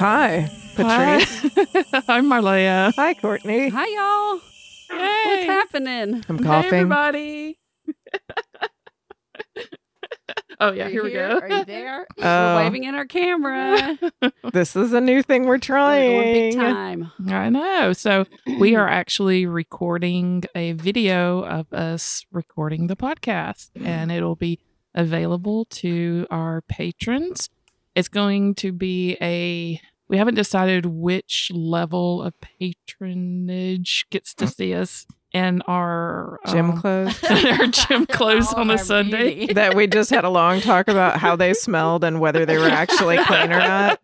Hi, Patrice. Hi. I'm Marleah. Hi, Courtney. Hi, y'all. Hey. What's happening? I'm Hey, coughing. everybody. oh, yeah, Are here we go. Are you there? Oh. We're waving in our camera. this is a new thing we're We're going big trying. time. I know. So we are actually recording a video of us recording the podcast, and it'll be available to our patrons. It's going to be a. We haven't decided which level of patronage gets to see us in our Gym um, clothes. our gym clothes on a Sunday. beauty. that we just had a long talk about how they smelled and whether they were actually clean or not.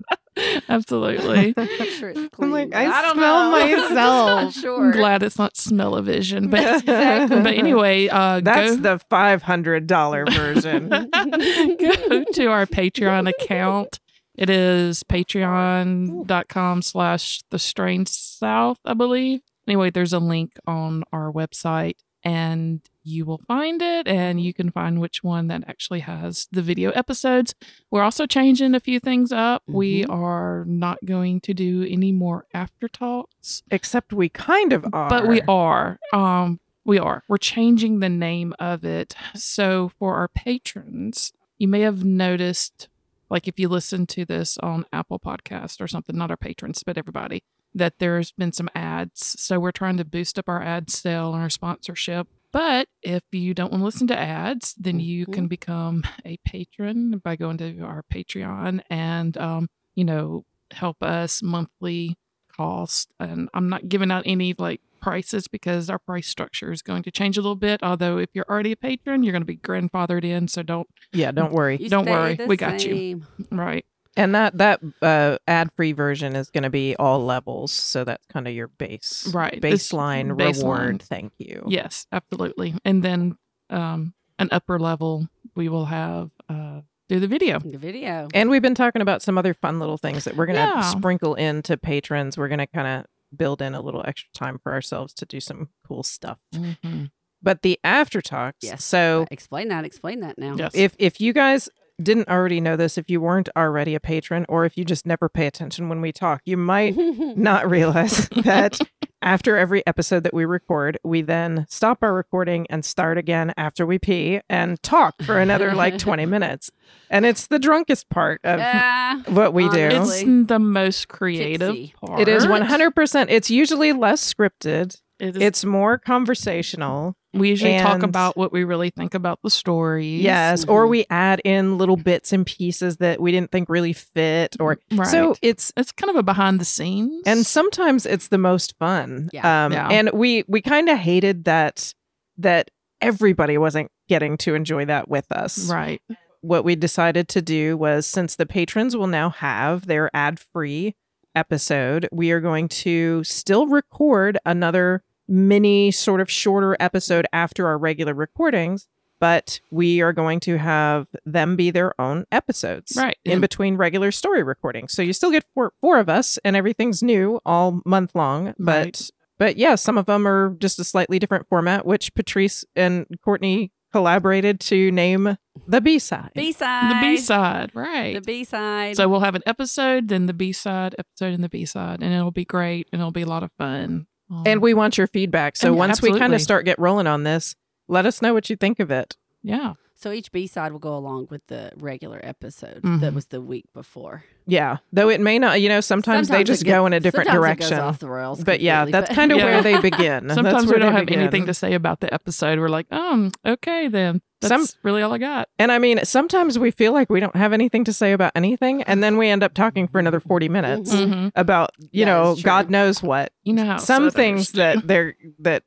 Absolutely. I'm sure I'm like, clean, I don't smell know. myself. I'm I'm glad it's not smell-o-vision, but Exactly. but anyway, uh, That's go, the five hundred dollar version. go to our Patreon account. It is patreon.com slash the strange south, I believe. Anyway, there's a link on our website and you will find it and you can find which one that actually has the video episodes. We're also changing a few things up. We are not going to do any more after talks, Except we kind of are. but we are. Um, we are. We're changing the name of it. So for our patrons, you may have noticed, like if you listen to this on Apple Podcast or something, not our patrons, but everybody, that there's been some ads. So we're trying to boost up our ad sale and our sponsorship. But if you don't want to listen to ads, then you can become a patron by going to our Patreon and, um, you know, help us monthly cost. And I'm not giving out any like prices because our price structure is going to change a little bit. Although if you're already a patron, you're going to be grandfathered in. So don't, Yeah, don't worry. You Don't worry, we got you. right. And that that uh, ad free version is going to be all levels, so that's kind of your base, Right. Baseline, baseline. reward. Thank you. Yes, absolutely. And then um, an upper level, we will have uh, do the video. The video. And we've been talking about some other fun little things that we're going to Yeah. sprinkle into patrons. We're going to kind of build in a little extra time for ourselves to do some cool stuff. Mhm. But the after talks. Yes. So Explain that. Explain that now. Yes. if if you guys didn't already know this, if you weren't already a patron, or if you just never pay attention when we talk, you might not realize that after every episode that we record, we then stop our recording and start again after we pee and talk for another like 20 minutes. And it's the drunkest part of Ah, what we do. it's the most creative Tipsy. part. It is 100%. It's usually less scripted. It is- It's more conversational. We usually talk about what we really think about the stories. Yes. Or Mhm. we add in little bits and pieces that we didn't think really fit. Or Right. so it's it's kind of a behind the scenes. and sometimes it's the most fun. Yeah. Um Yeah. and we we kind of hated that that everybody wasn't getting to enjoy that with us. right. What we decided to do was since the patrons will now have their ad-free episode, we are going to still record another mini sort of shorter episode after our regular recordings, but we are going to have them be their own episodes Right. in between regular story recordings. So you still get four, four of us and everything's new all month long, but Right. but yeah, some of them are just a slightly different format which Patrice and Courtney collaborated to name the B-side. B side. The B side, right. The B side. So we'll have an episode, then the B side episode, and the B side, and it'll be great, and it'll be a lot of fun. Um, and we want your feedback. So once we kind of start get rolling on this, let us know what you think of it. yeah, So each B side will go along with the regular episode Mhm. that was the week before. Yeah, though it may not, you know, sometimes, they just gets- go in a different sometimes it direction. goes off the rails But yeah, that's but- kind of Yeah. where they begin. sometimes That's we don't they have anything to say about the episode. We're like, um, okay, then that's Some- really all I got. And I mean, sometimes we feel like we don't have anything to say about anything, and then we end up talking for another 40 minutes Mhm. Mhm. about, you That know. God knows what. You know how Some things do. that they're that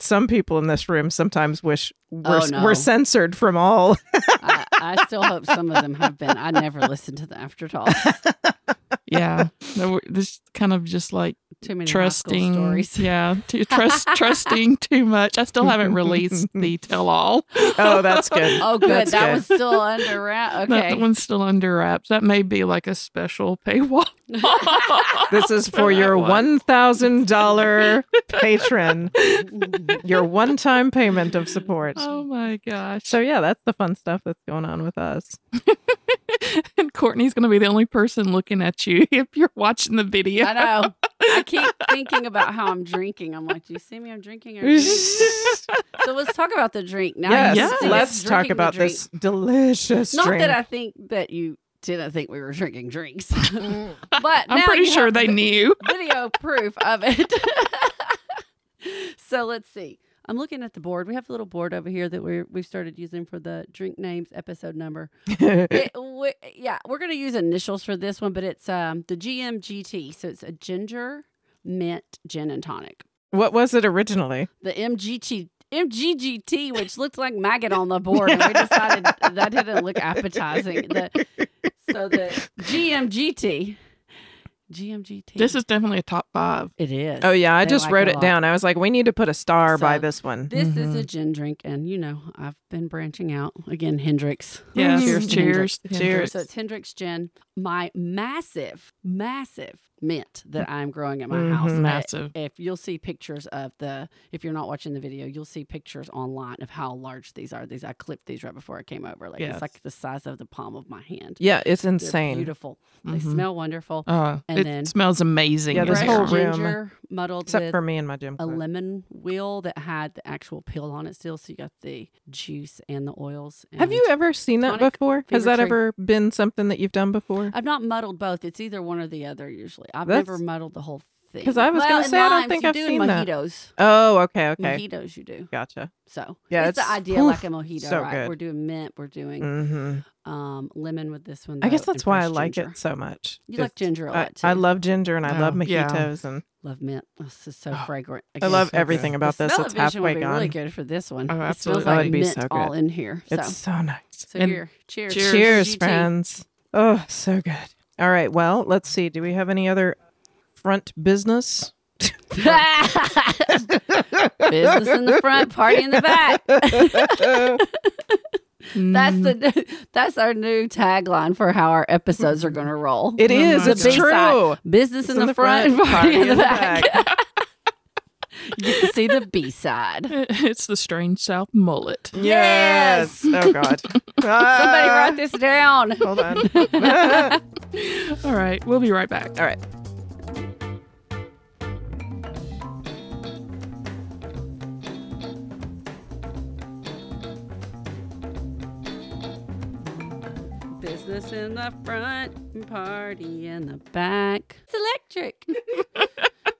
some people in this room sometimes wish were, Oh, no. were censored from all. I, I still hope some of them have been. I never listened to the after talk. yeah, this kind of just like Too many trusting. stories. Yeah, too, trust trusting too much. I still haven't released the tell all. Oh, that's good. Oh, good. That's that good. was still under wrap. That Okay. one's still under wraps. That may be like a special paywall. This is for your one. one thousand dollar patron, your one time payment of support. oh my gosh! So yeah, that's the fun stuff that's going on with us. and Courtney's going to be the only person looking at you if you're watching the video. I know. I keep thinking about how I'm drinking. I'm like, do you see me? I'm drinking. Or drinking? so let's talk about the drink now. yes, Yes. let's talk about this delicious drink. Not drink. that I think that you didn't think we were drinking drinks, but I'm pretty sure they vi- knew. video proof of it. so let's see. I'm looking at the board. We have a little board over here that we we've started using for the drink names episode number. It, we, yeah, we're gonna use initials for this one, but it's um the GMGT. So it's a ginger mint gin and tonic. what was it originally? The MGT. MGGT, which looked like maggot on the board, and we decided that didn't look appetizing. The, so the GMGT, GMGT. This is definitely a top five. it is. Oh yeah, I They just like wrote a it down. I was like, we need to put a star by this one. This is Mhm. a gin drink, and you know I've been branching out again. Hendrick's. Yes. Cheers to Cheers. Cheers. Hendrick's. So it's Hendrick's gin. My massive, massive mint that I'm growing at my Mhm. house. I- Massive. if you'll see pictures of the, if you're not watching the video, you'll see pictures online of how large these are. These I clipped these right before I came over. Like Yes. it's like the size of the palm of my hand. Yeah, it's They're insane. beautiful. They Mhm. smell wonderful. Uh, And it then- smells amazing. Yeah, in this whole here. room- ginger muddled Except with for me and my gym a club. lemon wheel that had the actual peel on it still, so you got the juice and the oils. Have you ever seen that before? Has that tree. ever been something that you've done before? I've not muddled both. It's either one or the other. Usually, I've That's- never muddled the whole thing. Because I was Well, gonna in say, I don't limes, think you I've do seen in that. mojitos. Oh, okay, okay. Mojitos, you do. Gotcha. So Yeah, it's, the it's- idea like a mojito, so right? good. We're doing mint. We're doing hmm um, lemon with this one. I guess though, that's why I fresh like ginger. it so much. You like Just- ginger a I, lot too. I love ginger and I love Oh, yeah. mojitos and love mint. This is so Oh, fragrant. I Again, love so everything good. about the this. It's smell-o-vision would halfway be gone. really good for this one. Oh, It smells absolutely. That like would be mint so all in here. So, It's so nice. so And- here, cheers. Cheers. Cheers, GT. friends. Oh, so good. All right. Well, let's see. Do we have any other front business? Business in the front, party in the back. That's the that's our new tagline for how our episodes are going to roll. It oh is. Oh It's God. true. Business in, the, front, party, in the, back. You get to see the B side. It's the strange South mullet. Yes. Oh God. Somebody write this down. Hold on. All right, we'll be right back. All right. Business in the front party in the back. It's electric.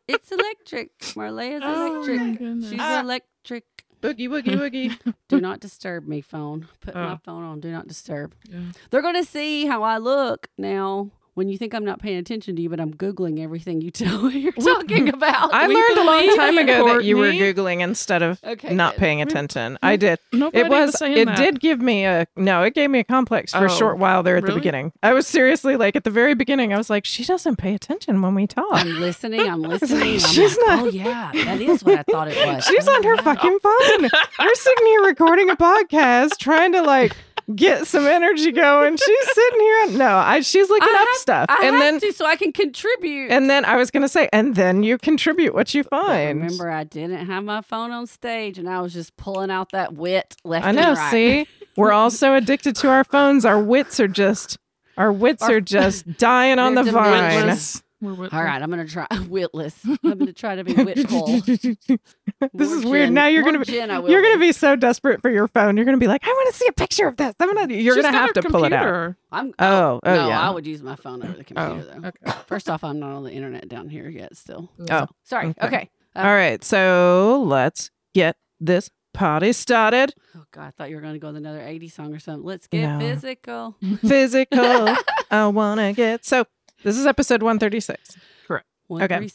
It's electric. Marleah's Oh, electric. my. She's Ah. electric. Boogie woogie woogie. Do not disturb me, phone. Put my Oh. phone on. Do not disturb. Yeah. They're going to see how I look now when you think I'm not paying attention to you, but I'm Googling everything you tell you're talking about. I We learned a long time ago that you were googling instead of Okay, not good. paying attention. I did. Nobody It was. saying It that. did give me a no. It gave me a complex for a Oh, short while there at the beginning. I was seriously like at the very beginning. I was like, she doesn't pay attention when we talk. I'm listening. I'm listening. I'm She's like, not- oh yeah, that is what I thought it was. She's Oh, on her yeah. fucking phone. You're sitting here recording a podcast, trying to like get some energy going. She's sitting here. No, I. She's looking I up have- stuff, I and have then to, so I can contribute. and then I was gonna say, and then you contribute what you find. remember, I didn't have my phone on stage, and I was just pulling out that wit left. I know. Right. See, we're all so addicted to our phones. Our wits are just. Our wits Our- are just dying on the vine. All right, I'm gonna try witless. I'm gonna try to be witful. this is weird. Now you're gonna be gin, you're gonna be. so desperate for your phone. You're gonna be like, I want to see a picture of this. I'm gonna. You're She's gonna have to her pull it out. I'm. Oh, oh no, yeah. I would use my phone over the computer though. Oh, okay. First off, I'm not on the internet down here yet. Still. Oh, Sorry. okay. Okay. Uh, All right, so let's get this party started. Oh God, I thought you were gonna go with another 80 song or something. Let's get No. physical. Physical. I wanna get so. This is episode 136. One Okay.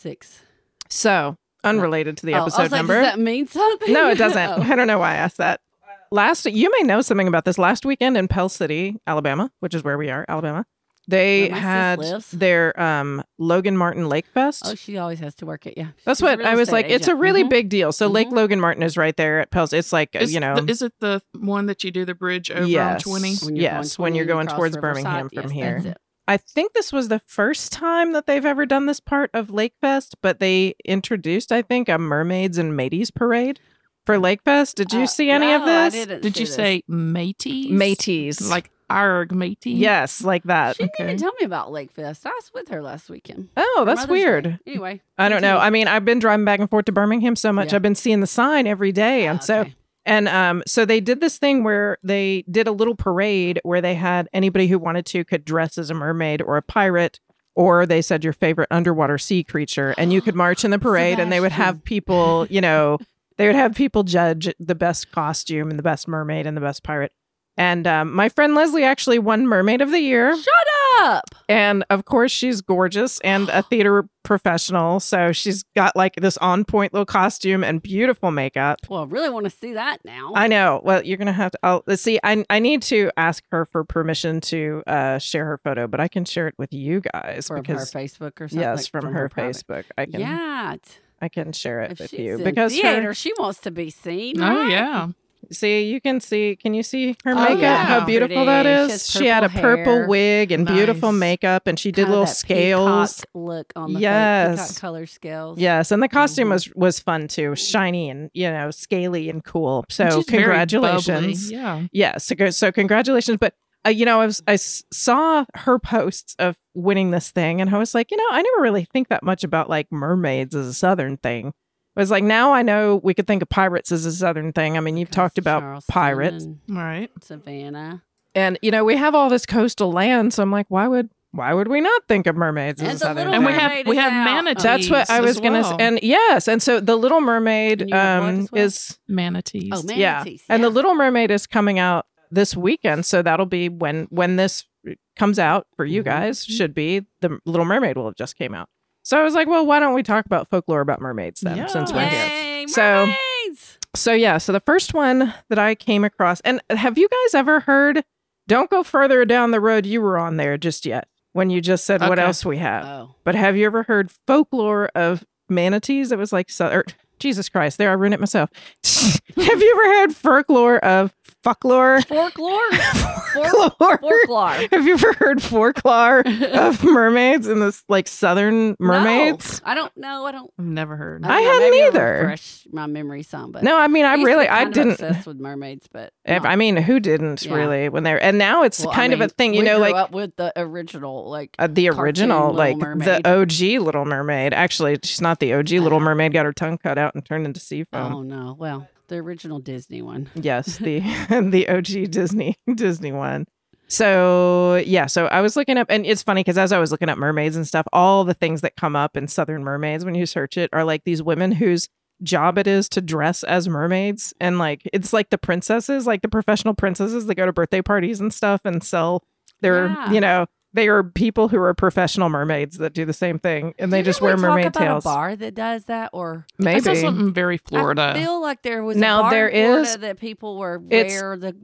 So unrelated to the Oh, I was episode like, number. Does that mean something? No, it doesn't. Oh. I don't know why I asked that. Last, you may know something about this. Last weekend in Pell City, Alabama, which is where we are, Alabama, They Where my sis had their um, Logan Martin Lake Fest. Oh, she always has to work it. Yeah, That's She's what I was estate like. It's a agent. really Mhm. big deal. So Lake Mhm. Logan Martin is right there at Pels. It's like uh, Is you know, the- is it the one that you do the bridge over Yes. on 20? When you're Yes, when you're going towards Riverside, Birmingham from yes, here. That's it. I think this was the first time that they've ever done this part of Lakefest, but they introduced, I think, a mermaids and mateys parade for Lakefest. Did you Uh, see any of no, I this? didn't Did you this. say mateys? Mateys, Like arg mateys. yes, like that. She didn't even Okay. tell me about Lakefest. I was with her last weekend. Oh, for that's Mother's Day. weird. Anyway, I don't know. I mean, I've been driving back and forth to Birmingham so much. Yeah. I've been seeing the sign every day, and Ah, so okay. And um, so they did this thing where they did a little parade where they had anybody who wanted to could dress as a mermaid or a pirate, or they said your favorite underwater sea creature, and you could march in the parade, and they would have people, you know, they would have people judge the best costume and the best mermaid and the best pirate. And um, my friend Leslie actually won Mermaid of the Year. shut up. And of course, she's gorgeous and a theater professional. So she's got like this on point little costume and beautiful makeup. Well, I really want to see that now. I know. Well, you're gonna have to. I'll let's see. I I need to ask her for permission to uh, share her photo, but I can share it with you guys from her because Facebook or something. yes, like, from, her, private. Facebook, I can Yeah. I can share it If with you because theater, her, she wants to be seen. Oh, right? yeah. See you can see. Can you see her Oh, makeup? yeah. How beautiful that Pretty. She She had a purple purple hair. wig and beautiful makeup, and she did Kinda little that scales. look on the Yes. face, color scales. Yes, and the costume Mhm. was was fun too, shiny and you know scaly and cool. So She's congratulations. bubbly, Yeah. Yes, so, so congratulations. But uh, you know, I was I s- saw her posts of winning this thing, and I was like, you know, I never really think that much about like mermaids as a southern thing. I was like, now I know we could think of pirates as a southern thing. I mean, you've talked about Charleston pirates, Right. Savannah. and you know, we have all this coastal land, so I'm like, why would why would we not think of mermaids And as a the southern Little And we have we have manatees. That's what I as was gonna. well. say. And yes, and so the Little Mermaid And you have what um, well? is manatees. Oh, man. yeah, Manatees, and the. Little Mermaid is coming out this weekend, so that'll be when when this comes out for you Mhm. guys. Should be the Little Mermaid will have just came out. So I was like, well, why don't we talk about folklore about mermaids then, Yeah. since we're here? Yay, So- mermaids! So yeah, so the first one that I came across, and have you guys ever heard? Don't go further down the road you were on there just yet. When you just said what else we have, Oh, but have you ever heard folklore of manatees? It was like, so, or, Jesus Christ, there I ruined it myself. have you ever heard folklore of folklore? folklore, Folklore. folklore. Have you ever heard folklore of mermaids in this like southern mermaids? No, I don't know. I don't. I've never heard. I don't know, hadn't maybe either. Refresh my memory some, but No, I mean I really I didn't. obsessed with mermaids, but if- I mean, who didn't Yeah. really when they're and now it's Well, I kind of a thing, you we know, grew like up with the original, like uh, the original, like Mermaid. the OG Little Mermaid. Actually, she's not the OG Little. Mermaid. Got her tongue cut out and turned into sea foam. oh no, well, the original Disney one. Yes, the the OG Disney Disney one. So yeah, so I was looking up, and it's funny because as I was looking up mermaids and stuff, all the things that come up in Southern mermaids when you search it are like these women whose job it is to dress as mermaids, and like it's like the princesses, like the professional princesses that go to birthday parties and stuff and sell their, Yeah. you know, they are people who are professional mermaids that do the same thing, and they Didn't just we wear talk mermaid about tails. A bar that does that, or I saw Maybe something very Florida. I feel like there was Now, a bar there in Florida that people were it's- wear the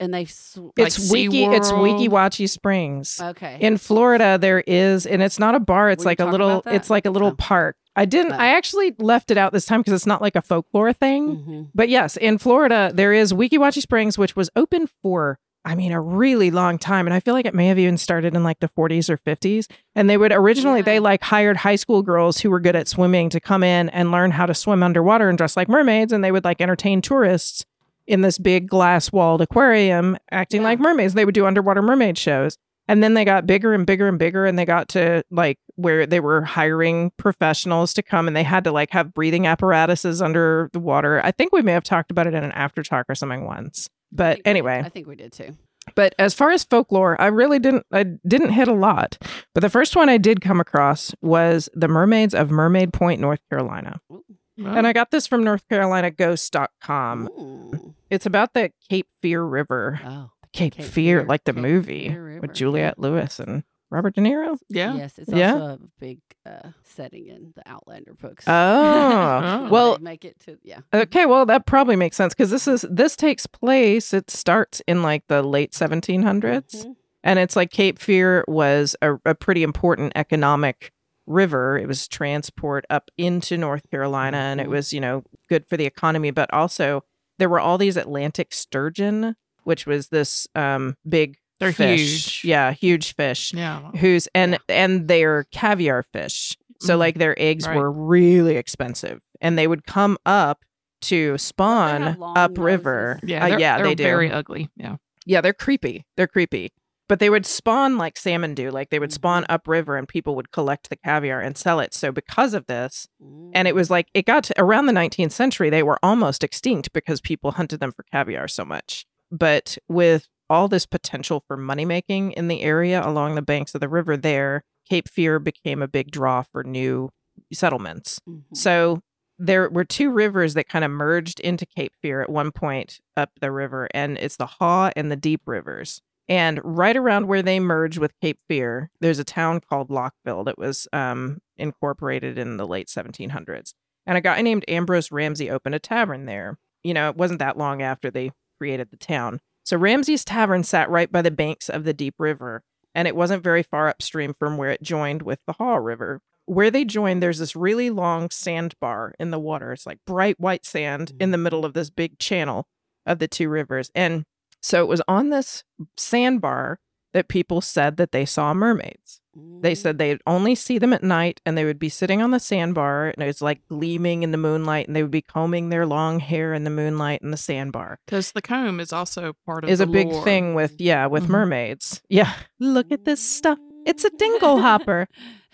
and they sw- it's like wiki, it's SeaWorld. Weeki Wachee Springs. okay. in Florida there is and it's not a bar it's Were like a little it's like a little Oh. park i didn't Oh. i actually left it out this time because it's not like a folklore thing Mhm. but yes in florida there is Weeki Wachee springs which was open for i mean a really long time and i feel like it may have even started in like the 40s or 50s and they would originally they like hired high school girls who were good at swimming to come in and learn how to swim underwater and dress like mermaids and they would like entertain tourists in this big glass walled aquarium acting Yeah. like mermaids they would do underwater mermaid shows and then they got bigger and bigger and bigger and they got to like where they were hiring professionals to come and they had to like have breathing apparatuses under the water. I think we may have talked about it in an after talk or something once. I But we anyway, I think we did too. but as far as folklore, I really didn't I didn't hit a lot. But the first one I did come across was the mermaids of Mermaid Point, North Carolina. Well, And I got this from North Carolina Ghost.com. Ooh. It's about the Cape Fear River. Oh, Cape, Cape Fear, Fear- like the Cape movie with. Juliette Lewis and Robert De Niro. yeah. yes. It's Yeah. also a big uh, setting in the Outlander books. Oh, Oh. well, make it to yeah. okay. Well, that probably makes sense because this is this takes place. It starts in like the late 1700s, Mhm. And it's like Cape Fear was a, a pretty important economic river. It was transport up into North Carolina and it Mhm. was, you know, good for the economy, but also there were all these Atlantic sturgeon, which was this um big They're fish. huge. Yeah, huge fish. Yeah. Who's and and they're caviar fish. So Mhm. like their eggs Right. were really expensive and they would come up to spawn upriver. Yeah. Uh, They're, yeah, they're they do. very ugly. Yeah. Yeah, they're creepy. They're creepy. But they would spawn like salmon do. Like they would spawn Mhm. upriver and people would collect the caviar and sell it. So because of this, and it was like it got to around the 19th century, they were almost extinct because people hunted them for caviar so much. But with all this potential for money making in the area along the banks of the river there, Cape Fear became a big draw for new settlements. Mhm. So there were two rivers that kind of merged into Cape Fear at one point up the river, and it's the Haw and the Deep Rivers. And right around where they merge with Cape Fear, there's a town called Lockville that was um, incorporated in the late 1700s. And a guy named Ambrose Ramsey opened a tavern there. You know, it wasn't that long after they created the town. So Ramsey's Tavern sat right by the banks of the Deep River, and it wasn't very far upstream from where it joined with the Haw River where they joined, there's this really long sandbar in the water. It's like bright white sand mm. in the middle of this big channel of the two rivers. And so it was on this sandbar that people said that they saw mermaids. They Mm. said they'd only see them at night and they would be sitting on the sandbar and it was like gleaming in the moonlight and they would be combing their long hair in the moonlight in the sandbar. Because the comb is also part of Is a big lore. thing with, yeah, with Mhm. mermaids. Yeah. Look at this stuff. It's a dingle hopper.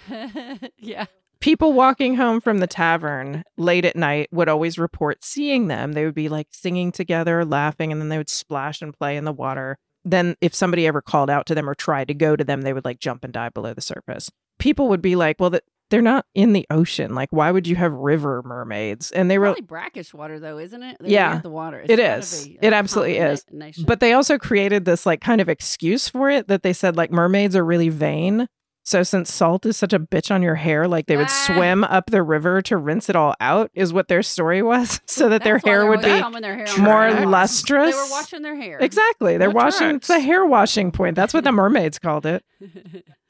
yeah. people walking home from the tavern late at night would always report seeing them. They would be like singing together, laughing, and then they would splash and play in the water. Then, if somebody ever called out to them or tried to go to them, they would like jump and die below the surface. People would be like, well, th- they're not in the ocean. Like, why would you have river mermaids? And they were, Probably brackish water though, isn't it? They Yeah, the water. It's gotta is. It absolutely is. nation. but they also created this like kind of excuse for it that they said like mermaids are really vain. So since salt is such a bitch on your hair, like they would Ah. swim up the river to rinse it all out, is what their story was, so that their hair would be hair more lustrous. They were washing their hair. Exactly. They're washing it's a hair washing point. That's what the mermaids called it.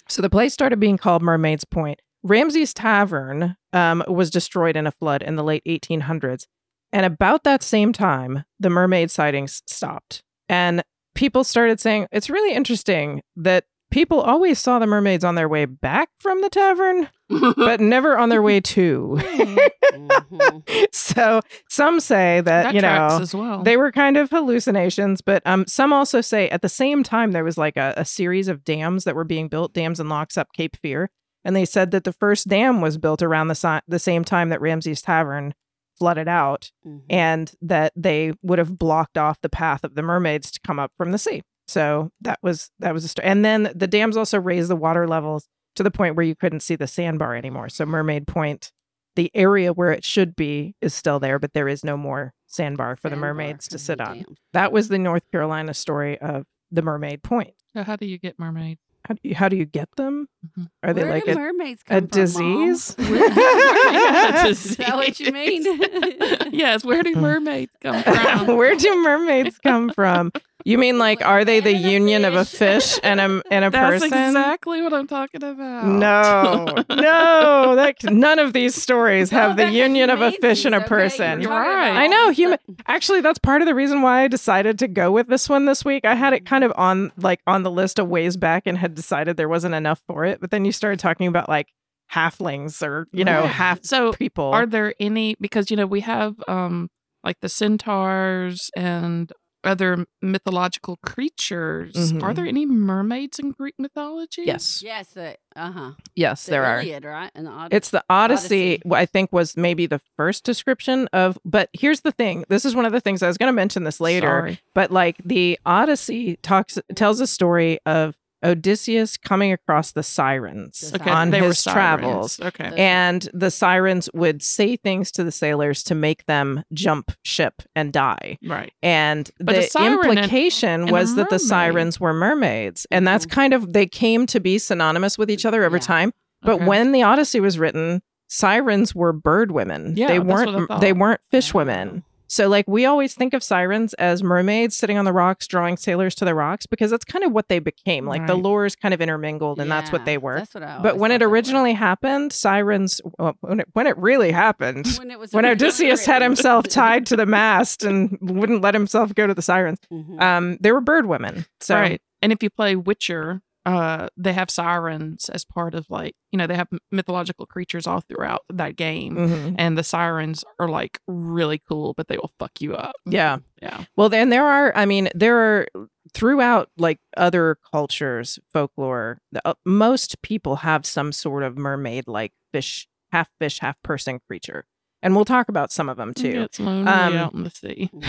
So the place started being called Mermaid's Point. Ramsey's Tavern um, was destroyed in a flood in the late 1800s. And about that same time, the mermaid sightings stopped. And people started saying, it's really interesting that people always saw the mermaids on their way back from the tavern, but never on their way to. Mhm. so some say that, that you know, well. they were kind of hallucinations, but um, some also say at the same time there was like a, a series of dams that were being built, dams and locks up Cape Fear, and they said that the first dam was built around the si- the same time that Ramsey's Tavern flooded out, Mhm. and that they would have blocked off the path of the mermaids to come up from the sea. So that was that was a story. And then the dams also raised the water levels to the point where you couldn't see the sandbar anymore. So Mermaid Point, the area where it should be, is still there, but there is no more sandbar for the mermaids to sit on. dams. That was the North Carolina story of the Mermaid Point. So how do you get mermaid? How do you, how do you get them? Mhm. Are they Where like do a, mermaids a come from, Mom? disease? Is that what you mean? yes. Where do mermaids come from? Where do mermaids come from? You mean like are they the Land a union of a fish. fish and a and a That's person? That's exactly what I'm talking about. No, no, that none of these stories No, have the union of a fish and a things, okay? person. You're You're right. I know, human- Actually, that's part of the reason why I decided to go with this one this week. I had it kind of on like on the list a ways back and had decided there wasn't enough for it. But then you started talking about like halflings or you know Right. half So people. are there any because you know we have um like the centaurs and other mythological creatures. Are Mhm. there any mermaids in Greek mythology? yes, Yes, uh huh. yes, there are. Right? And the Odyssey. It's the Odyssey, Odyssey. I think was maybe the first description of, but here's the thing. This is one of the things I was going to mention this later, Sorry. but like the Odyssey talks, tells a story of Odysseus coming across the sirens Okay, on his travels. Okay. And the sirens would say things to the sailors to make them jump ship and die. Right. And But the and- implication and was that the sirens were mermaids. And that's Mhm. kind of, they came to be synonymous with each other over Yeah. time. But Okay. when the Odyssey was written, sirens were bird women. Yeah, they that's what I weren't they weren't fish women. So, like, we always think of sirens as mermaids sitting on the rocks, drawing sailors to the rocks, because that's kind of what they became. Like, the Right. lore is kind of intermingled, and that's what they were. What But when it originally happened, sirens, well, when it, when it really happened, when it was when Odysseus had himself tied to the mast and wouldn't let himself go to the sirens, Mhm. um, they were bird women. So, right. And if you play Witcher, uh, they have sirens as part of like you know they have mythological creatures all throughout that game, mhm. and the sirens are like really cool, but they will fuck you up. yeah. Yeah. Well, then there are, I mean, there are throughout like other cultures, folklore, the, uh, most people have some sort of mermaid like fish, half fish, half person creature. And we'll talk about some of them too. It's lonely Um, out in the sea.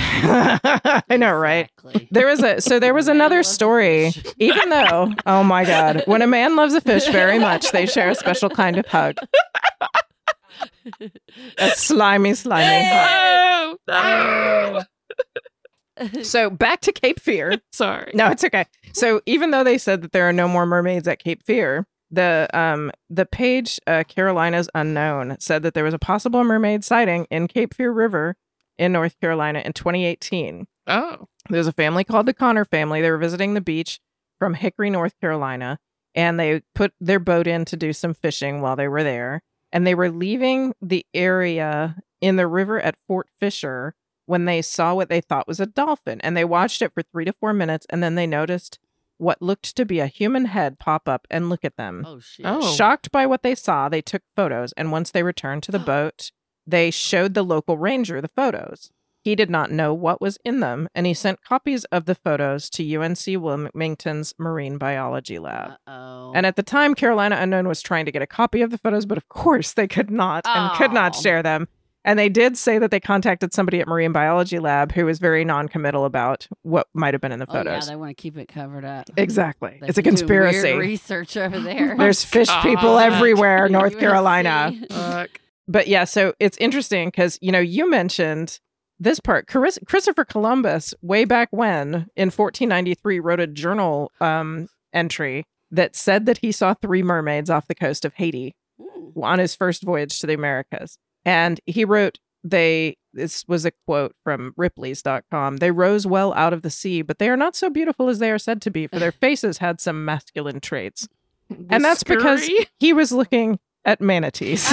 I know, right? Exactly. There was a so there was another story. Even though, oh my god, when a man loves a fish very much, they share a special kind of hug. A slimy, slimy hug. Oh, no. So back to Cape Fear. Sorry. No, it's okay. So even though they said that there are no more mermaids at Cape Fear, the um the page uh, Carolina's Unknown said that there was a possible mermaid sighting in Cape Fear River in North Carolina in 2018. Oh. There's a family called the Connor family. They were visiting the beach from Hickory, North Carolina, and they put their boat in to do some fishing while they were there. And they were leaving the area in the river at Fort Fisher when they saw what they thought was a dolphin. And they watched it for three to four minutes, and then they noticed what looked to be a human head pop up and look at them. Oh shit. Oh. Shocked by what they saw, they took photos, and once they returned to the boat, they showed the local ranger the photos. He did not know what was in them, and he sent copies of the photos to UNC Wilmington's Marine Biology Lab. Uh-oh. And at the time, Carolina Unknown was trying to get a copy of the photos, but of course they could not and could not share them. And they did say that they contacted somebody at Marine Biology Lab who was very non-committal about what might have been in the oh, yeah, they want to keep it covered up. exactly. They've it's a been weird conspiracy. research over there. There's fish people everywhere, North Carolina. But yeah, so it's interesting because you know you mentioned this part. Chris- Christopher Columbus, way back when in 1493, wrote a journal um, entry that said that he saw three mermaids off the coast of Haiti Hmm. on his first voyage to the Americas, and he wrote they. This was a quote from Ripley's.com. They rose well out of the sea, but they are not so beautiful as they are said to be, for their faces had some masculine traits. And that's because he was looking at manatees.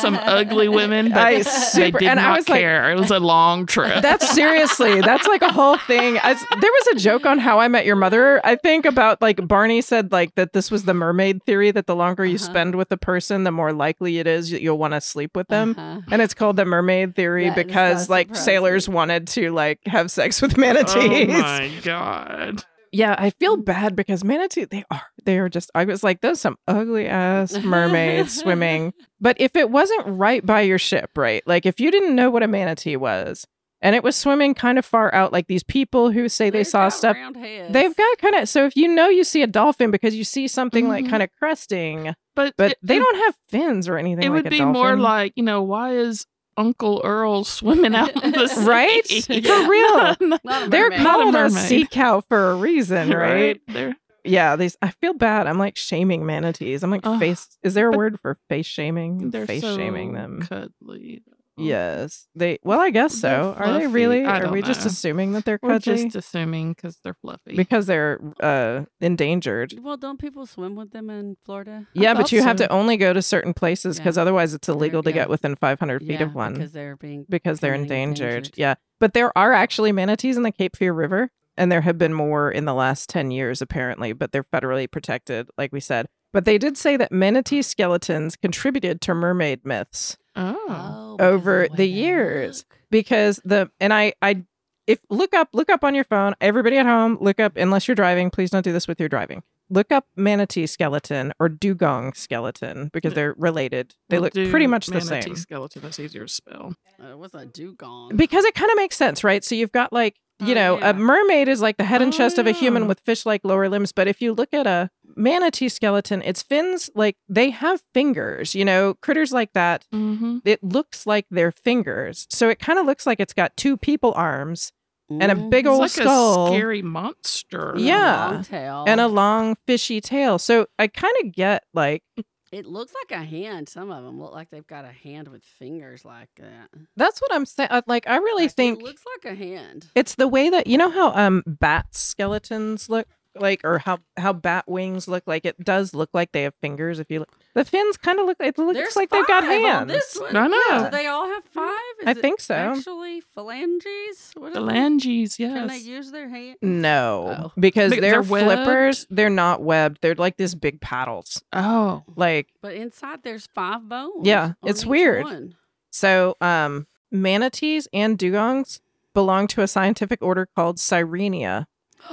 some ugly women, but I they did and I not was like- care. it was a long trip. That's seriously, that's like a whole thing. I, there was a joke on How I Met Your Mother, I think, about like Barney said like that this was the mermaid theory that the longer you Uh-huh. spend with the person, the more likely it is that you'll want to sleep with them. Uh-huh. And it's called the mermaid theory That is because like sailors wanted to like have sex with manatees. oh manatees. my god. Yeah, I feel bad because manatee they are they are just I was like those some ugly ass mermaids swimming. But if it wasn't right by your ship, right? Like if you didn't know what a manatee was and it was swimming kind of far out like these people who say they They've saw got stuff round heads. they've got kind of so if you know you see a dolphin because you see something like Mhm. kind of cresting, But but it, they it- don't have fins or anything It like would a be more dolphin. like you know why is Uncle Earl swimming out in the sea? Right? For real. Not a they're. Not a called a, mermaid. sea cow for a reason, right? They're Yeah, these I feel bad. I'm like shaming manatees. I'm like face. Is there a word for face shaming? they're face so shaming them. Cuddly. Yes, they. Well, I guess They're so. Are they really? I Are don't we just know. assuming that they're We're cuddly just assuming because they're fluffy. because they're uh endangered? Well, don't people swim with them in Florida? Yeah, but thought you have so. to only go to certain places because Yeah. otherwise it's illegal to yeah. get within 500 feet yeah, of one because they're being because they're becoming endangered. endangered. Yeah, but there are actually manatees in the Cape Fear River, and there have been more in the last 10 years apparently, but they're federally protected, like we said. But they did say that manatee skeletons contributed to mermaid myths. Oh. Oh, because of over the years. look. because the and I I if look up look up on your phone everybody at home look up unless you're driving please don't do this with your driving look up manatee skeleton or dugong skeleton because Yeah. they're related they We'll look pretty much the manatee same skeleton. That's easier to spell. Uh, what's a dugong? because it kind of makes sense right so you've got like you Oh, know yeah. a mermaid is like the head and Oh, chest of a human yeah. with fish like lower limbs but if you look at a manatee skeleton its fins like they have fingers you know critters like that Mm-hmm. it looks like their fingers. So it kind of looks like it's got two people arms and a big It's old like skull a scary monster. Yeah. Long tail. and a long fishy tail. So I kind of get like It looks like a hand. Some of them look like they've got a hand with fingers like that. That's what I'm saying. Like, I really Like, think it looks like a hand. it's the way that you know how um bat skeletons look like, or how how bat wings look like. It does look like they have fingers. If you look, the fins kind of look. It looks There's like they've got five on hands. This one. I know. Yeah, Do they all have five? Is I it think so. Actually, phalanges. What are they? Phalanges, Can they use their hand? No, Oh. because Because they're, they're flippers. They're not webbed. They're like this big paddles. Oh, Like But inside there's five bones. Yeah, it's weird. one. so, um, manatees and dugongs belong to a scientific order called Sirenia,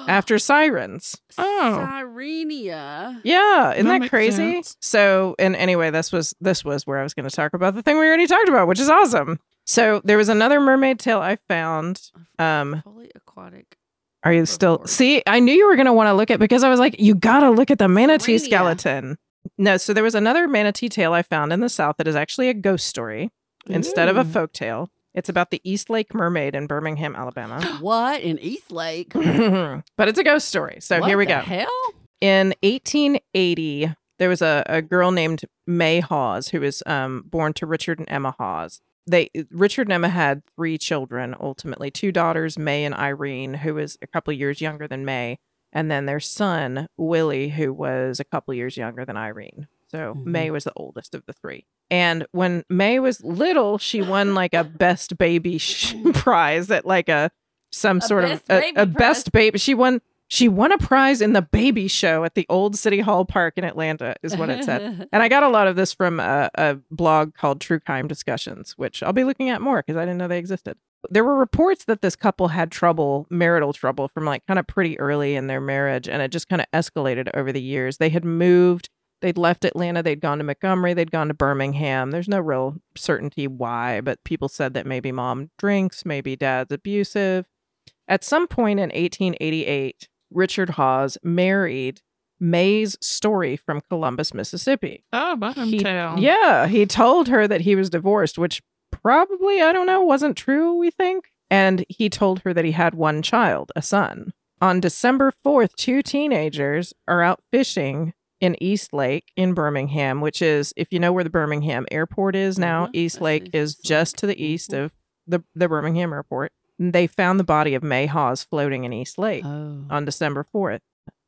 after sirens. Oh. Sirenia. Yeah, isn't That that, makes crazy? sense. So, and anyway, this was this was where I was going to talk about the thing we already talked about, which is awesome. So there was another mermaid tale I found. Um, Fully aquatic. are you still? Report. See, I knew you were going to want to look at because I was like, you got to look at the manatee Sirenia. skeleton. No, so there was another manatee tale I found in the south that is actually a ghost story instead of a Ooh. folk tale. It's about the East Lake Mermaid in Birmingham, Alabama. What in East Lake? but it's a ghost story. So What here we the go. Hell. in 1880 there was a, a girl named may hawes who was um, born to richard and emma hawes they richard and emma had three children ultimately two daughters may and irene who was a couple years younger than may and then their son willie who was a couple years younger than irene so Mhm. may was the oldest of the three. And when may was little she won like a best baby sh- prize at like a some A sort of a, a best baby. She won she won a prize in the baby show at the old city hall park in atlanta is what it said. And i got a lot of this from a, a blog called true crime discussions which i'll be looking at more because i didn't know they existed. There were reports that this couple had trouble marital trouble from like kind of pretty early in their marriage and it just kind of escalated over the years. They had moved they'd left atlanta they'd gone to montgomery they'd gone to birmingham there's no real certainty why but people said that maybe mom drinks maybe dad's abusive at some point in 1888 richard hawes married may's story from columbus mississippi oh, my he- yeah, he told her that he was divorced, which probably, I don't know, wasn't true, we think. And he told her that he had one child, a son. On December 4th, two teenagers are out fishing in East Lake in Birmingham, which is, if you know where the Birmingham airport is now, Mhm, East Lake see. is just to the east Mhm. of the, the Birmingham airport. And They found the body of May Hawes floating in East Lake Oh. on December 4th.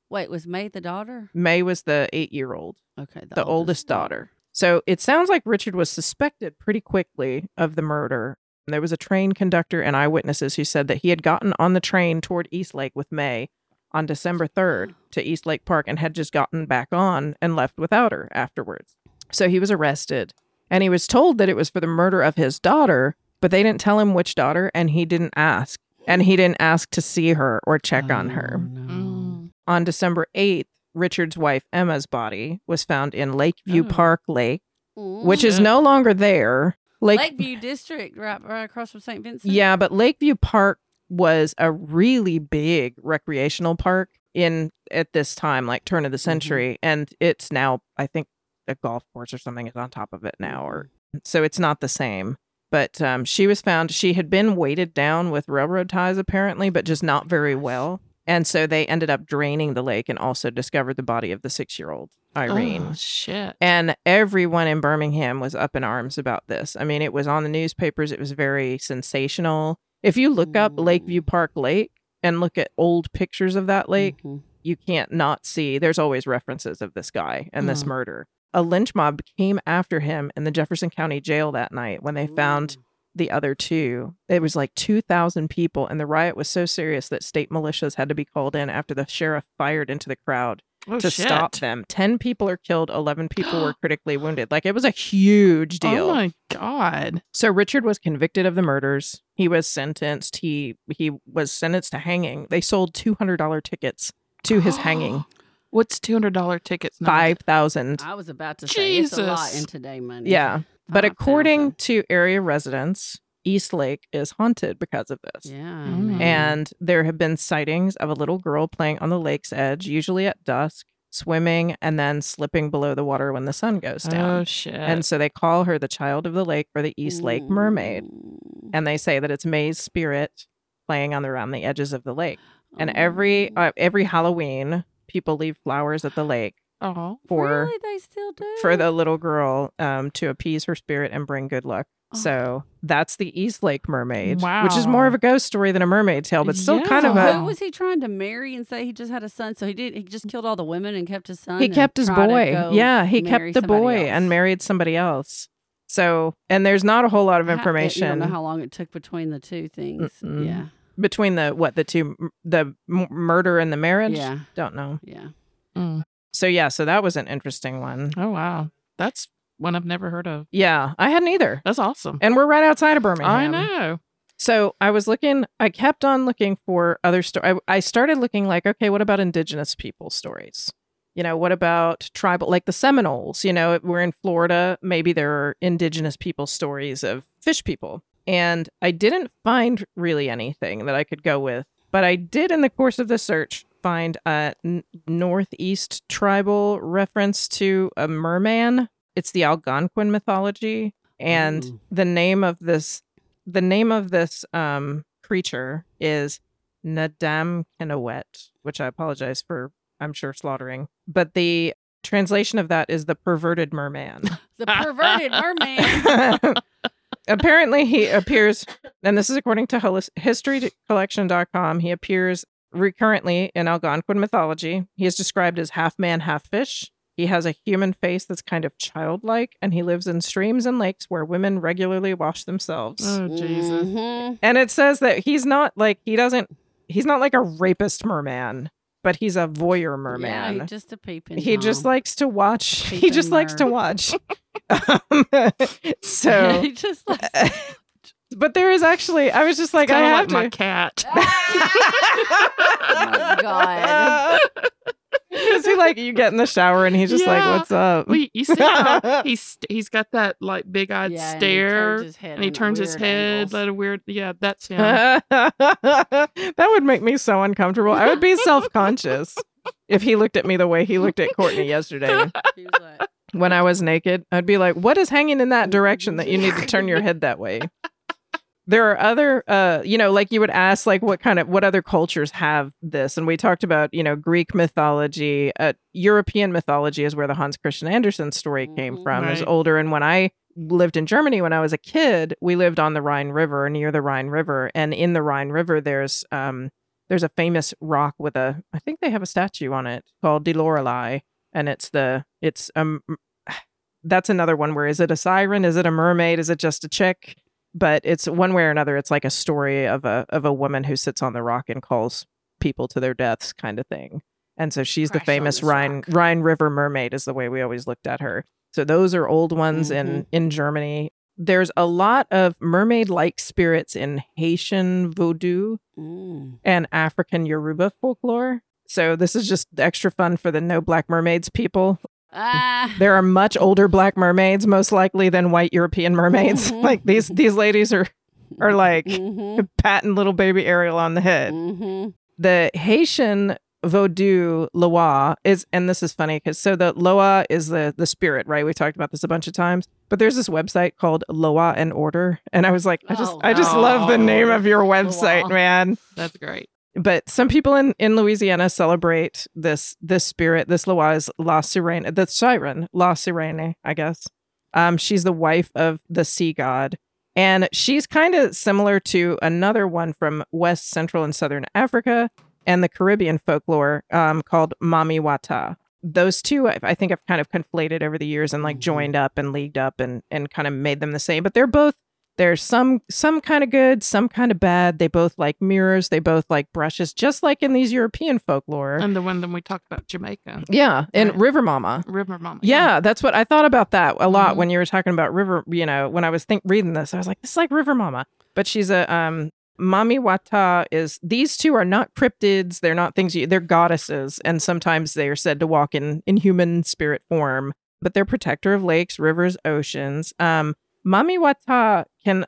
Wait, was May the daughter? May was the eight year old Okay, the, oldest daughter. So it sounds like Richard was suspected pretty quickly of the murder. There was a train conductor and eyewitnesses who said that he had gotten on the train toward East Lake with May on December 3rd to East Lake Park and had just gotten back on and left without her afterwards. So he was arrested and he was told that it was for the murder of his daughter, but they didn't tell him which daughter and he didn't ask. And he didn't ask to see her or check on her. Oh, no. Mm. On December 8th, Richard's wife Emma's body was found in Lakeview Oh. Park Lake, Mm. which is no longer there. Lake, Lakeview District, right, right across from St. Vincent. yeah, but Lakeview Park was a really big recreational park in at this time, like turn of the century, and it's now I think a golf course or something is on top of it now, or so it's not the same. But um, she was found. She had been weighted down with railroad ties, apparently, but just not very well. And so they ended up draining the lake and also discovered the body of the six-year-old Irene. Oh, shit. And everyone in Birmingham was up in arms about this. I mean, it was on the newspapers. It was very sensational. If you look up. Lakeview Park Lake and look at old pictures of that lake, Mhm. you can't not see there's always references of this guy and this Mhm. murder. A lynch mob came after him in the Jefferson County jail that night when they found the other two. It was like 2,000 people, and the riot was so serious that state militias had to be called in after the sheriff fired into the crowd Oh, to shit. stop them. 10 people are killed, 11 people were critically wounded. Like it was a huge oh deal. Oh, my God. So Richard was convicted of the murders. He was sentenced. He he was sentenced to hanging. They sold $200 tickets to his hanging. What's $200 tickets? nowadays? 5,000. I was about to say it's a lot in today money. Yeah. But according 5,000. to area residents, East Lake is haunted because of this. yeah, Mm. man. And there have been sightings of a little girl playing on the lake's edge, usually at dusk, swimming and then slipping below the water when the sun goes down. Oh, shit. And so they call her the child of the lake or the East Lake Mermaid. And they say that it's May's spirit playing on the around the edges of the lake. And Oh. every uh, every Halloween, people leave flowers at the lake Oh, for really, they still do for the little girl um, to appease her spirit and bring good luck. Oh. So that's the East Lake Mermaid, which is more of a ghost story than a mermaid tale, but still kind of So a. who was he trying to marry and say he just had a son? So he did. He just killed all the women and kept his son. He kept his boy. Yeah, he kept the boy else. and married somebody else. So, and there's not a whole lot of How- information I, don't know how long it took between the two things. Mm-mm. Yeah, between the what the two the m- murder and the marriage. yeah, Don't know. yeah. Mm. So yeah, so that was an interesting one. Oh wow, that's one I've never heard of. Yeah, I hadn't either. That's awesome. And we're right outside of Birmingham. I know. So I was looking, I kept on looking for other stories. I, I started looking like, okay, what about indigenous people stories? You know, what about tribal, like the Seminoles? You know, we're in Florida. Maybe there are indigenous people stories of fish people. And I didn't find really anything that I could go with. But I did, in the course of the search, find a n- Northeast tribal reference to a merman. It's the Algonquin mythology. And Ooh. the name of this the name of this um creature is Nadam Kenowet, which I apologize for I'm sure slaughtering. But the translation of that is the perverted merman. The perverted merman. Apparently he appears and this is according to holis- historycollection.com, he appears recurrently in Algonquin mythology. He is described as half man, half fish. He has a human face that's kind of childlike, and he lives in streams and lakes where women regularly wash themselves. Oh Jesus. Mhm. And it says that he's not like he doesn't he's not like a rapist merman, but he's a voyeur merman. he just a peeping. he just likes to watch. he Peeping just likes to watch. Um, so, he just likes but there is actually. I was just like, I Kind of have like my to. cat. Oh my God. Is he like you get in the shower and he's just Yeah. like, "What's up?" well, you see how he's he's got that like big eyed Yeah, and he stare, turns his head and he turns his head angles. at a weird. Yeah, that's him. that would make me so uncomfortable. I would be self conscious if he looked at me the way he looked at Courtney yesterday. He like, when I was naked, I'd be like, "What is hanging in that direction that you need to turn your head that way?" There are other, uh, you know, like you would ask, like, what kind of, what other cultures have this? And we talked about, you know, Greek mythology, uh, European mythology is where the Hans Christian Andersen story came Mhm. from. Is older, and when I lived in Germany when I was a kid, we lived on the Rhine River, near the Rhine River, and in the Rhine River, there's, um, there's a famous rock with a, I think they have a statue on it called De Lorelei, and it's the, it's um, that's another one where is it a siren is it a mermaid is it just a chick but it's one way or another it's like a story of a of a woman who sits on the rock and calls people to their deaths kind of thing. And so she's the Crash famous rhine rock. rhine river mermaid is the way we always looked at her. So those are old ones in in germany. There's a lot of mermaid like spirits in haitian voodoo mm. and african yoruba folklore. So this is just extra fun for the no black mermaids people Ah. there are much older black mermaids most likely than white european mermaids Mhm. like these these ladies are are like Mhm. patting little baby ariel on the head Mhm. the haitian Vodou Loa is, and this is funny because so the Loa is the the spirit, right? We talked about this a bunch of times, but there's this website called Loa and Order, and I was like, I just, Oh, I just love the name of your website, Loa. man That's great. But some people in in Louisiana celebrate this this spirit. This Loa is La Sirene, the siren La Sirene, I guess. Um, she's the wife of the sea god, and she's kind of similar to another one from West Central and Southern Africa and the Caribbean folklore um, called Mami Wata. Those two, I, I think, I've kind of conflated over the years and like Mhm. joined up and leagued up and and kind of made them the same. But they're both there's some some kind of good, some kind of bad. They both like mirrors. They both like brushes, just like in these European folklore. And the one that we talked about, Jamaica, yeah, and Right. River Mama. River Mama. Yeah, that's what I thought about that a lot Mhm. when you were talking about River. You know, when I was think reading this, I was like, this is like River Mama, but she's a um. Mami Wata is these two are not cryptids. They're not things you. They're goddesses, and sometimes they are said to walk in in human spirit form. But they're protector of lakes, rivers, oceans. Um, Mami Wata can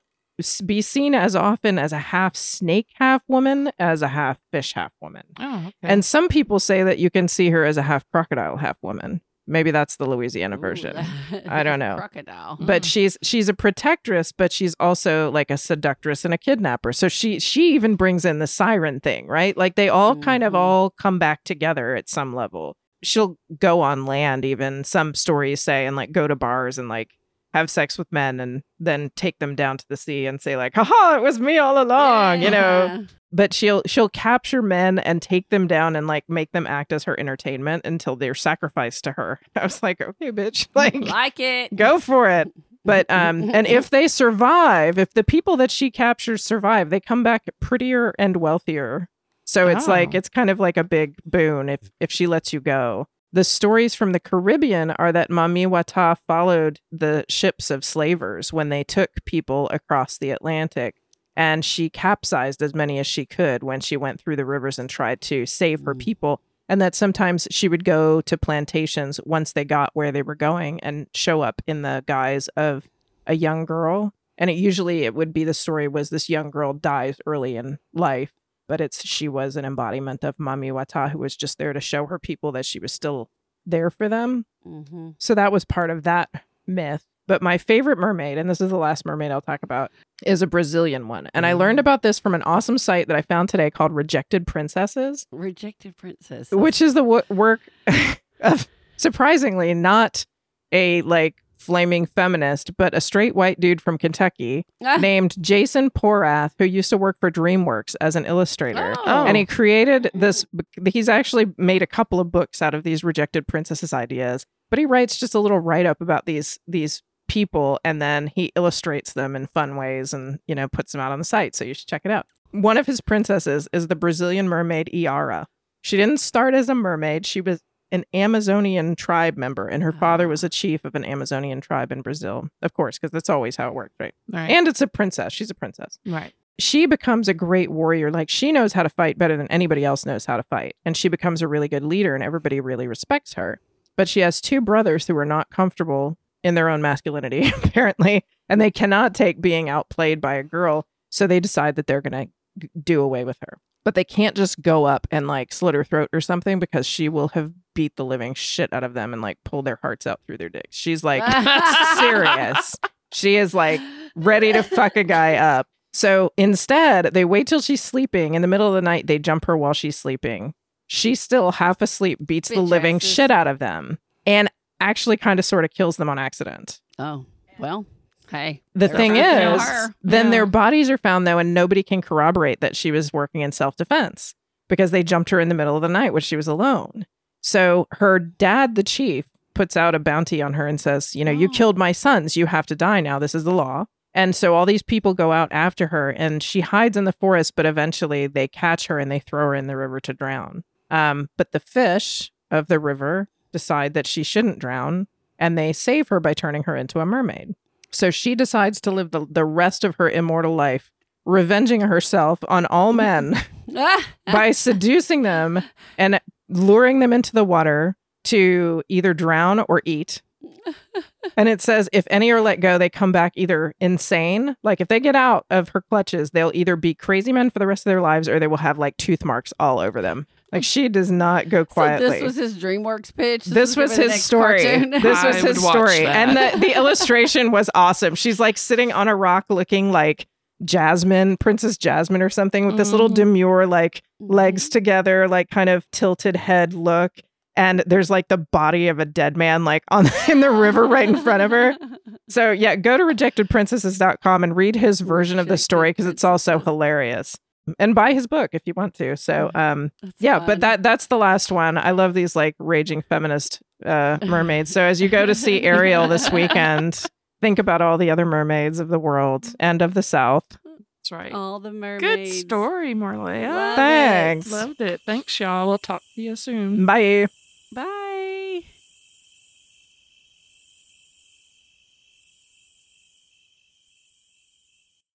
be seen as often as a half snake, half woman, as a half fish, half woman. Oh, okay. And some people say that you can see her as a half crocodile, half woman. Maybe that's the Louisiana version. Ooh, I don't know. Crocodile. But Mm. she's she's a protectress, but she's also like a seductress and a kidnapper. So she she even brings in the siren thing, right? Like they all kind of Mhm. all come back together at some level. she'll go on land even some stories say and like go to bars and like have sex with men and then take them down to the sea and say like haha it was me all along you know? But she'll she'll capture men and take them down and like make them act as her entertainment until they're sacrificed to her. I was like okay bitch like like it. go for it. But um and if they survive if the people that she captures survive they come back prettier and wealthier. So it's like Oh. it's kind of like a big boon if if she lets you go the stories from the caribbean are that mami wata followed the ships of slavers when they took people across the atlantic and she capsized as many as she could when she went through the rivers and tried to save her Mm. people and that sometimes she would go to plantations once they got where they were going and show up in the guise of a young girl and it usually it would be the story was this young girl dies early in life but it's she was an embodiment of mami wata who was just there to show her people that she was still there for them hmm so that was part of that myth. But my favorite mermaid, and this is the last mermaid I'll talk about, is a Brazilian one. And I learned Mm. about this from an awesome site that I found today called Rejected Princesses, Rejected princess. which is the w- work of surprisingly not a like flaming feminist, but a straight white dude from Kentucky Ah. named Jason Porath, who used to work for DreamWorks as an illustrator. Oh. And he created this. He's actually made a couple of books out of these rejected princesses ideas, but he writes just a little write up about these these people, and then he illustrates them in fun ways, and you know puts them out on the site. So you should check it out. One of his princesses is the Brazilian mermaid Iara. She didn't start as a mermaid. She was an Amazonian tribe member, and her father was ah. a chief of an Amazonian tribe in Brazil. Of course, because that's always how it works, right? Right. And it's a princess. She's a princess right. she becomes a great warrior. Like she knows how to fight better than anybody else knows how to fight. And she becomes a really good leader and everybody really respects her. But she has two brothers who are not comfortable in their own masculinity, apparently, and they cannot take being outplayed by a girl. So they decide that they're going to do away with her. But they can't just go up and like slit her throat or something because she will have beat the living shit out of them and like pull their hearts out through their dicks. She's like serious. She is like ready to fuck a guy up. So instead, they wait till she's sleeping. In the middle of the night, they jump her while she's sleeping. She's still half asleep, beats the living asses. shit out of them, and actually kind of sort of kills them on accident. Oh, well, hey. The thing is, then Yeah. their bodies are found though, and nobody can corroborate that she was working in self defense because they jumped her in the middle of the night when she was alone. So her dad, the chief, puts out a bounty on her and says, You know, you Oh. killed my sons. You have to die now. This is the law. And so all these people go out after her, and she hides in the forest, but eventually they catch her and they throw her in the river to drown. Um, but the fish of the river decide that she shouldn't drown, and they save her by turning her into a mermaid. So she decides to live the, the rest of her immortal life, revenging herself on all men Ah, by seducing them and luring them into the water to either drown or eat. And it says if any are let go, they come back either insane, like if they get out of her clutches, they'll either be crazy men for the rest of their lives or they will have like tooth marks all over them. Like she does not go quietly. So this was his DreamWorks pitch. This was gonna be the his story. This was I his story. And the, the illustration was awesome. She's like sitting on a rock looking like Jasmine, Princess Jasmine or something with this little Mhm. demure like legs together, like kind of tilted head look. And there's like the body of a dead man like on in the river right in front of her. So yeah, go to rejectedprincesses.com and read his version of the story because it's also hilarious. And buy his book if you want to. So um That's yeah, fun. but that that's the last one. I love these like raging feminist uh mermaids. So as you go to see Ariel this weekend, think about all the other mermaids of the world mm. and of the South. That's right. all the mermaids. Good story, Marleah. Love it. Thanks. Loved it. Thanks, y'all. We'll talk to you soon. Bye. Bye.